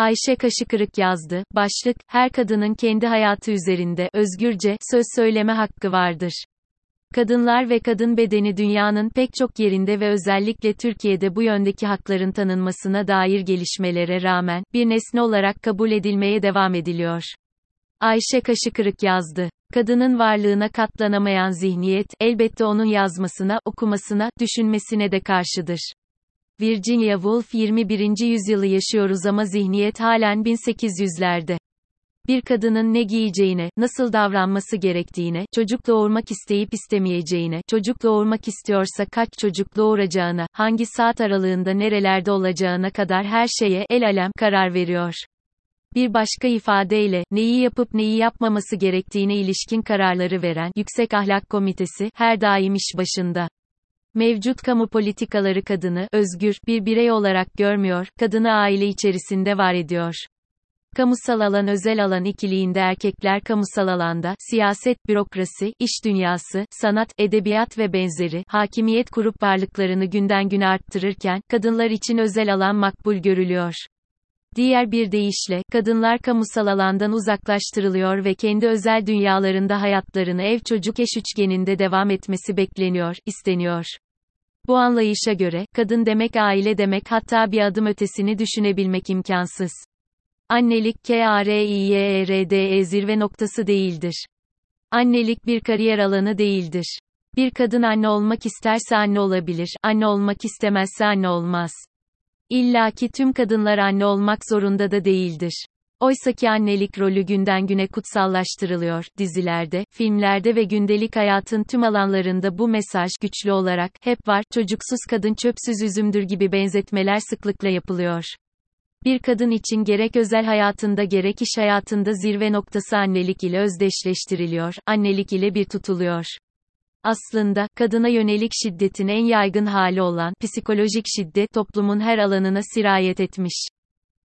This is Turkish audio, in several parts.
Ayşe Kaşıkırık yazdı. Başlık, her kadının kendi hayatı üzerinde özgürce söz söyleme hakkı vardır. Kadınlar ve kadın bedeni dünyanın pek çok yerinde ve özellikle Türkiye'de bu yöndeki hakların tanınmasına dair gelişmelere rağmen, bir nesne olarak kabul edilmeye devam ediliyor. Ayşe Kaşıkırık yazdı. Kadının varlığına katlanamayan zihniyet, elbette onun yazmasına, okumasına, düşünmesine de karşıdır. Virginia Woolf 21. yüzyılı yaşıyoruz ama zihniyet halen 1800'lerde. Bir kadının ne giyeceğine, nasıl davranması gerektiğine, çocuk doğurmak isteyip istemeyeceğine, çocuk doğurmak istiyorsa kaç çocuk doğuracağına, hangi saat aralığında nerelerde olacağına kadar her şeye el alem karar veriyor. Bir başka ifadeyle, neyi yapıp neyi yapmaması gerektiğine ilişkin kararları veren Yüksek Ahlak Komitesi her daim iş başında. Mevcut kamu politikaları kadını özgür bir birey olarak görmüyor, kadını aile içerisinde var ediyor. Kamusal alan özel alan ikiliğinde erkekler kamusal alanda, siyaset, bürokrasi, iş dünyası, sanat, edebiyat ve benzeri, hakimiyet kurup varlıklarını günden güne arttırırken, kadınlar için özel alan makbul görülüyor. Diğer bir deyişle, kadınlar kamusal alandan uzaklaştırılıyor ve kendi özel dünyalarında hayatlarını ev çocuk eş üçgeninde devam etmesi bekleniyor, isteniyor. Bu anlayışa göre, kadın demek aile demek hatta bir adım ötesini düşünebilmek imkansız. Annelik K-A-R-I-Y-E-R-D-E zirve noktası değildir. Annelik bir kariyer alanı değildir. Bir kadın anne olmak isterse anne olabilir, anne olmak istemezse anne olmaz. İlla ki tüm kadınlar anne olmak zorunda da değildir. Oysaki annelik rolü günden güne kutsallaştırılıyor. Dizilerde, filmlerde ve gündelik hayatın tüm alanlarında bu mesaj güçlü olarak hep var. Çocuksuz kadın çöpsüz üzümdür gibi benzetmeler sıklıkla yapılıyor. Bir kadın için gerek özel hayatında gerek iş hayatında zirve noktası annelik ile özdeşleştiriliyor, annelik ile bir tutuluyor. Aslında, kadına yönelik şiddetin en yaygın hali olan psikolojik şiddet toplumun her alanına sirayet etmiş.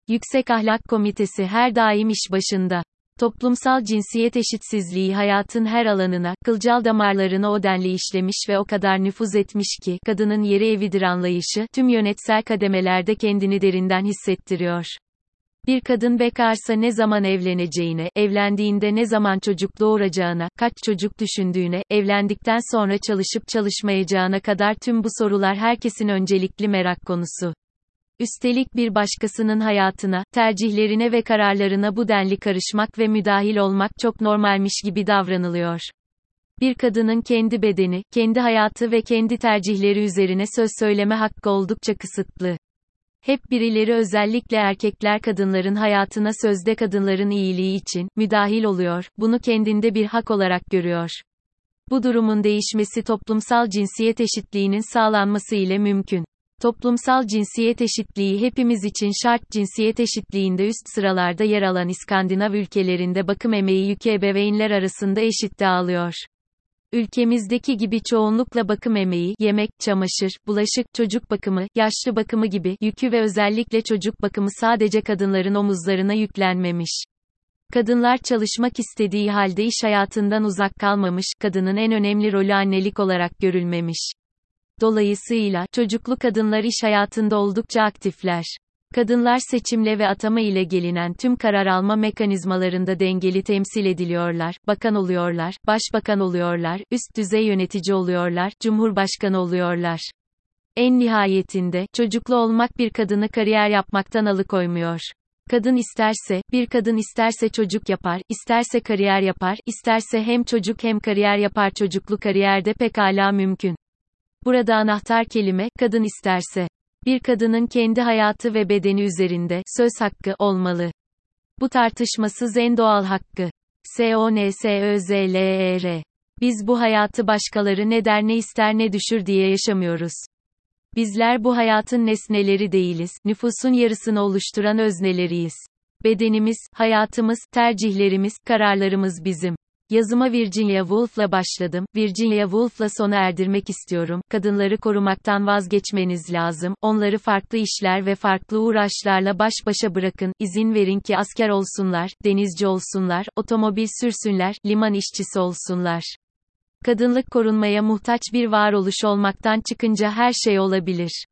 Yüksek Ahlak Komitesi her daim iş başında. Toplumsal cinsiyet eşitsizliği hayatın her alanına, kılcal damarlarına o denli işlemiş ve o kadar nüfuz etmiş ki, kadının yeri evidir anlayışı, tüm yönetsel kademelerde kendini derinden hissettiriyor. Bir kadın bekarsa ne zaman evleneceğine, evlendiğinde ne zaman çocuk doğuracağına, kaç çocuk düşündüğüne, evlendikten sonra çalışıp çalışmayacağına kadar tüm bu sorular herkesin öncelikli merak konusu. Üstelik bir başkasının hayatına, tercihlerine ve kararlarına bu denli karışmak ve müdahil olmak çok normalmiş gibi davranılıyor. Bir kadının kendi bedeni, kendi hayatı ve kendi tercihleri üzerine söz söyleme hakkı oldukça kısıtlı. Hep birileri özellikle erkekler kadınların hayatına sözde kadınların iyiliği için müdahil oluyor, bunu kendinde bir hak olarak görüyor. Bu durumun değişmesi toplumsal cinsiyet eşitliğinin sağlanması ile mümkün. Toplumsal cinsiyet eşitliği hepimiz için şart cinsiyet eşitliğinde üst sıralarda yer alan İskandinav ülkelerinde bakım emeği yükü ebeveynler arasında eşit dağılıyor. Ülkemizdeki gibi çoğunlukla bakım emeği, yemek, çamaşır, bulaşık, çocuk bakımı, yaşlı bakımı gibi yükü ve özellikle çocuk bakımı sadece kadınların omuzlarına yüklenmemiş. Kadınlar çalışmak istediği halde iş hayatından uzak kalmamış, kadının en önemli rolü annelik olarak görülmemiş. Dolayısıyla, çocuklu kadınlar iş hayatında oldukça aktifler. Kadınlar seçimle ve atama ile gelinen tüm karar alma mekanizmalarında dengeli temsil ediliyorlar, bakan oluyorlar, başbakan oluyorlar, üst düzey yönetici oluyorlar, cumhurbaşkanı oluyorlar. En nihayetinde, çocuklu olmak bir kadını kariyer yapmaktan alıkoymuyor. Kadın isterse, bir kadın isterse çocuk yapar, isterse kariyer yapar, isterse hem çocuk hem kariyer yapar çocuklu kariyerde pekala mümkün. Burada anahtar kelime, kadın isterse. Bir kadının kendi hayatı ve bedeni üzerinde söz hakkı olmalı. Bu tartışmasız en doğal hakkı. S-O-N-S-Ö-Z-L-E-R. Biz bu hayatı başkaları ne der ne ister ne düşür diye yaşamıyoruz. Bizler bu hayatın nesneleri değiliz, nüfusun yarısını oluşturan özneleriyiz. Bedenimiz, hayatımız, tercihlerimiz, kararlarımız bizim. Yazıma Virginia Woolf'la başladım. Virginia Woolf'la sona erdirmek istiyorum. Kadınları korumaktan vazgeçmeniz lazım. Onları farklı işler ve farklı uğraşlarla baş başa bırakın. İzin verin ki asker olsunlar, denizci olsunlar, otomobil sürsünler, liman işçisi olsunlar. Kadınlık korunmaya muhtaç bir varoluş olmaktan çıkınca her şey olabilir.